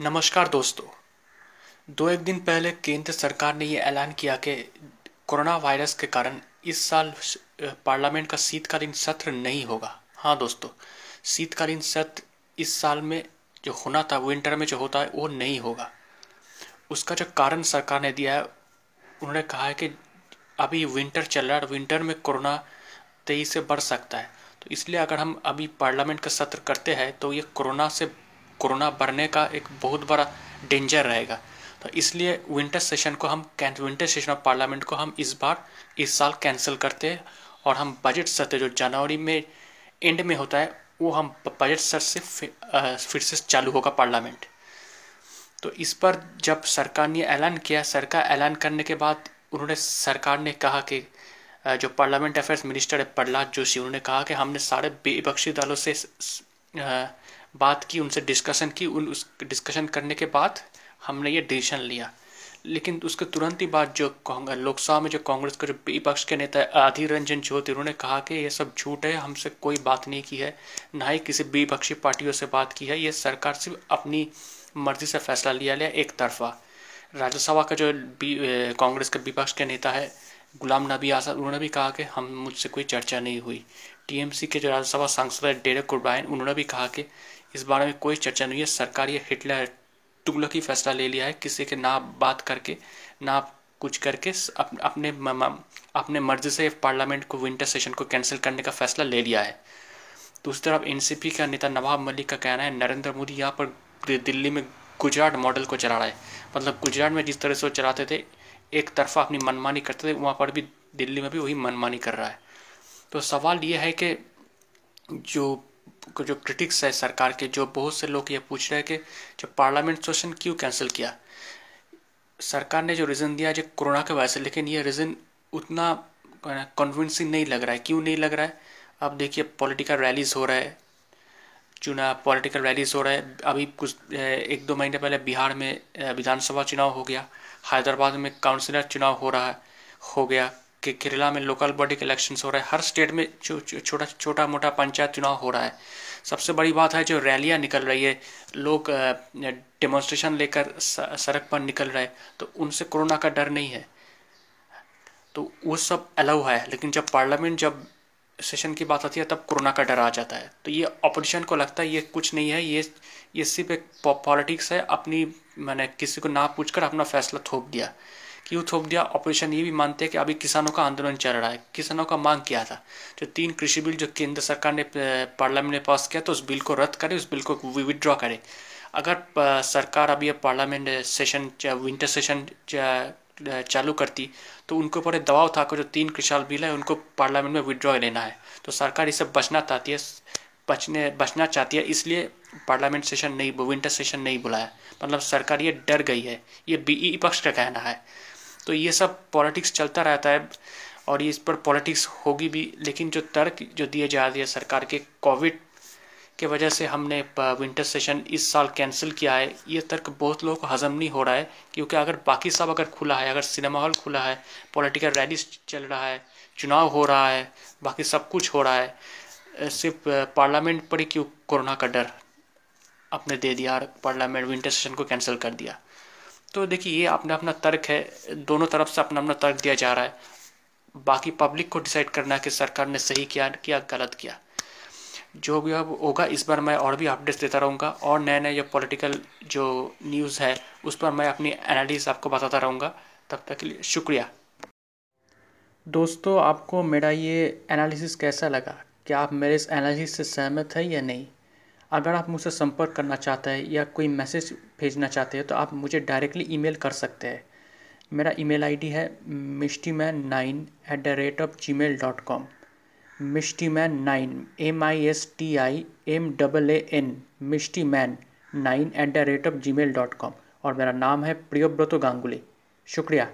नमस्कार दोस्तों। दो एक दिन पहले केंद्र सरकार ने यह ऐलान किया कि कोरोना वायरस के कारण इस साल पार्लियामेंट का शीतकालीन सत्र नहीं होगा। हाँ दोस्तों, शीतकालीन सत्र इस साल में जो होना था, विंटर में जो होता है, वो नहीं होगा। उसका जो कारण सरकार ने दिया है, उन्होंने कहा है कि अभी विंटर चल रहा है विंटर में कोरोना तेज़ी से बढ़ सकता है। तो इसलिए अगर हम अभी पार्लियामेंट का सत्र करते हैं तो ये कोरोना से कोरोना बढ़ने का एक बहुत बड़ा डेंजर रहेगा। तो इसलिए विंटर सेशन को हम विंटर सेशन ऑफ़ पार्लियामेंट को हम इस बार, इस साल कैंसिल करते हैं और हम बजट सत्र जो जनवरी में एंड में होता है, वो हम बजट सत्र से फिर से चालू होगा पार्लियामेंट तो इस पर जब सरकार ने ऐलान किया, सरकार ऐलान करने के बाद उन्होंने, सरकार ने कहा कि जो पार्लियामेंट अफेयर्स मिनिस्टर है प्रहलाद जोशी, उन्होंने कहा कि हमने सारे विपक्षी दलों से बात की, उनसे डिस्कशन की, उन उस डिस्कशन करने के बाद हमने ये डिसीज़न लिया। लेकिन उसके तुरंत ही बाद जो लोकसभा में जो कांग्रेस के जो विपक्ष के नेता आधीर रंजन ज्योति उन्होंने कहा कि ये सब झूठ है, हमसे कोई बात नहीं की है, ना ही किसी विपक्षी पार्टियों से बात की है। ये सरकार सिर्फ़ अपनी मर्ज़ी से फैसला लिया लिया एक तरफा। राज्यसभा का जो कांग्रेस के विपक्ष के नेता है, गुलाम नबी आज़ाद, उन्होंने भी कहा कि हम, मुझसे कोई चर्चा नहीं हुई। टीएमसी के जो राज्यसभा सांसद है, डेरेक कुर्बाइन उन्होंने भी कहा कि इस बारे में कोई चर्चा नहीं है। सरकार ये हिटलर तुगलक फैसला ले लिया है। किसी के ना बात करके ना कुछ करके अप, अपने अपने मर्ज़ी से पार्लियामेंट को विंटर सेशन को कैंसिल करने का फैसला ले लिया है। दूसरी तरफ़ एनसीपी का नेता नवाब मलिक का कहना है नरेंद्र मोदी यहाँ पर दिल्ली में गुजरात मॉडल को चला रहा है। मतलब गुजरात में जिस तरह से वो चलाते थे एक तरफा अपनी मनमानी करते थे वहाँ पर भी दिल्ली में भी वही मनमानी कर रहा है। तो सवाल ये है कि जो जो क्रिटिक्स है सरकार के, जो बहुत से लोग ये पूछ रहे हैं कि जो पार्लियामेंट सेशन क्यों कैंसिल किया? सरकार ने जो रीज़न दिया, जो कोरोना के वजह से, लेकिन ये रीज़न उतना कन्विंसिंग नहीं लग रहा है। क्यों नहीं लग रहा है? अब देखिए पॉलिटिकल रैलीज हो रहा है। चुनाव पॉलिटिकल रैलीज हो रहा है। अभी कुछ एक दो महीने पहले बिहार में विधानसभा चुनाव हो गया। हैदराबाद में काउंसिलर चुनाव हो रहा है, हो गया। कि केरला में लोकल बॉडी के इलेक्शंस हो रहे हैं। हर स्टेट में छोटा छोटा मोटा पंचायत चुनाव हो रहा है। सबसे बड़ी बात है जो रैलियाँ निकल रही है, लोग डेमोन्स्ट्रेशन लेकर सड़क पर निकल रहे तो उनसे कोरोना का डर नहीं है। तो वो सब अलाउ है, लेकिन जब पार्लियामेंट जब सेशन की बात आती है, तब कोरोना का डर आ जाता है। तो ये अपोजिशन को लगता है ये कुछ नहीं है, ये ये सिर्फ़ एक पॉलिटिक्स है, अपनी, मैंने किसी को ना पूछकर अपना फैसला थोप दिया। थोप दिया? ऑपोजिशन ये भी मानते हैं कि अभी किसानों का आंदोलन चल रहा है। किसानों का मांग किया था? जो तीन कृषि बिल जो केंद्र सरकार ने पार्लियामेंट में पास किया तो उस बिल को रद्द करे, उस बिल को विदड्रॉ करे। अगर सरकार अभी पार्लियामेंट सेशन विंटर सेशन चालू करती तो उनके ऊपर दबाव था कि जो तीन कृषि बिल है, उनको पार्लियामेंट में विदड्रॉ लेना है। तो सरकार इसे बचना चाहती है, बचने, बचना चाहती है, इसलिए पार्लियामेंट सेशन नहीं विंटर सेशन नहीं बुलाया। मतलब सरकार ये डर गई है। ये बी पक्ष का कहना है। तो ये सब पॉलिटिक्स चलता रहता है और इस पर पॉलिटिक्स होगी भी, लेकिन जो तर्क जो दिए जा रही है सरकार के कोविड के वजह से हमने विंटर सेशन इस साल कैंसिल किया है। ये तर्क बहुत लोगों को हजम नहीं हो रहा है, क्योंकि अगर बाकी सब अगर खुला है, अगर सिनेमा हॉल खुला है पॉलिटिकल रैली चल रहा है, चुनाव हो रहा है, बाकी सब कुछ हो रहा है सिर्फ़ पार्लियामेंट पर ही क्यों कोरोना का डर? अपने दे दिया पार्लियामेंट विंटर सेशन को कैंसिल कर दिया। तो देखिए, ये अपना अपना तर्क है। दोनों तरफ़ से अपना अपना तर्क दिया जा रहा है। बाकी पब्लिक को डिसाइड करना है कि सरकार ने सही किया किया गलत किया। जो भी अब होगा, इस बार मैं और भी अपडेट्स देता रहूँगा और नए नए जो पॉलिटिकल जो न्यूज़ है, उस पर मैं अपनी एनालिस आपको बताता रहूँगा। तब तक के लिए शुक्रिया। दोस्तों, आपको मेरा ये एनालिसिस कैसा लगा? क्या आप मेरे इस एनालिसिस से सहमत है या नहीं? अगर आप मुझसे संपर्क करना चाहते हैं या कोई मैसेज भेजना चाहते हैं तो आप मुझे डायरेक्टली ईमेल कर सकते हैं। मेरा ईमेल आईडी है Mishti man nine at the rate of Gmail dot com Mishti man nine M I S T I M double A N Mishti man nine at the rate of Gmail dot com और मेरा नाम है प्रियोव्रतो गांगुली। शुक्रिया।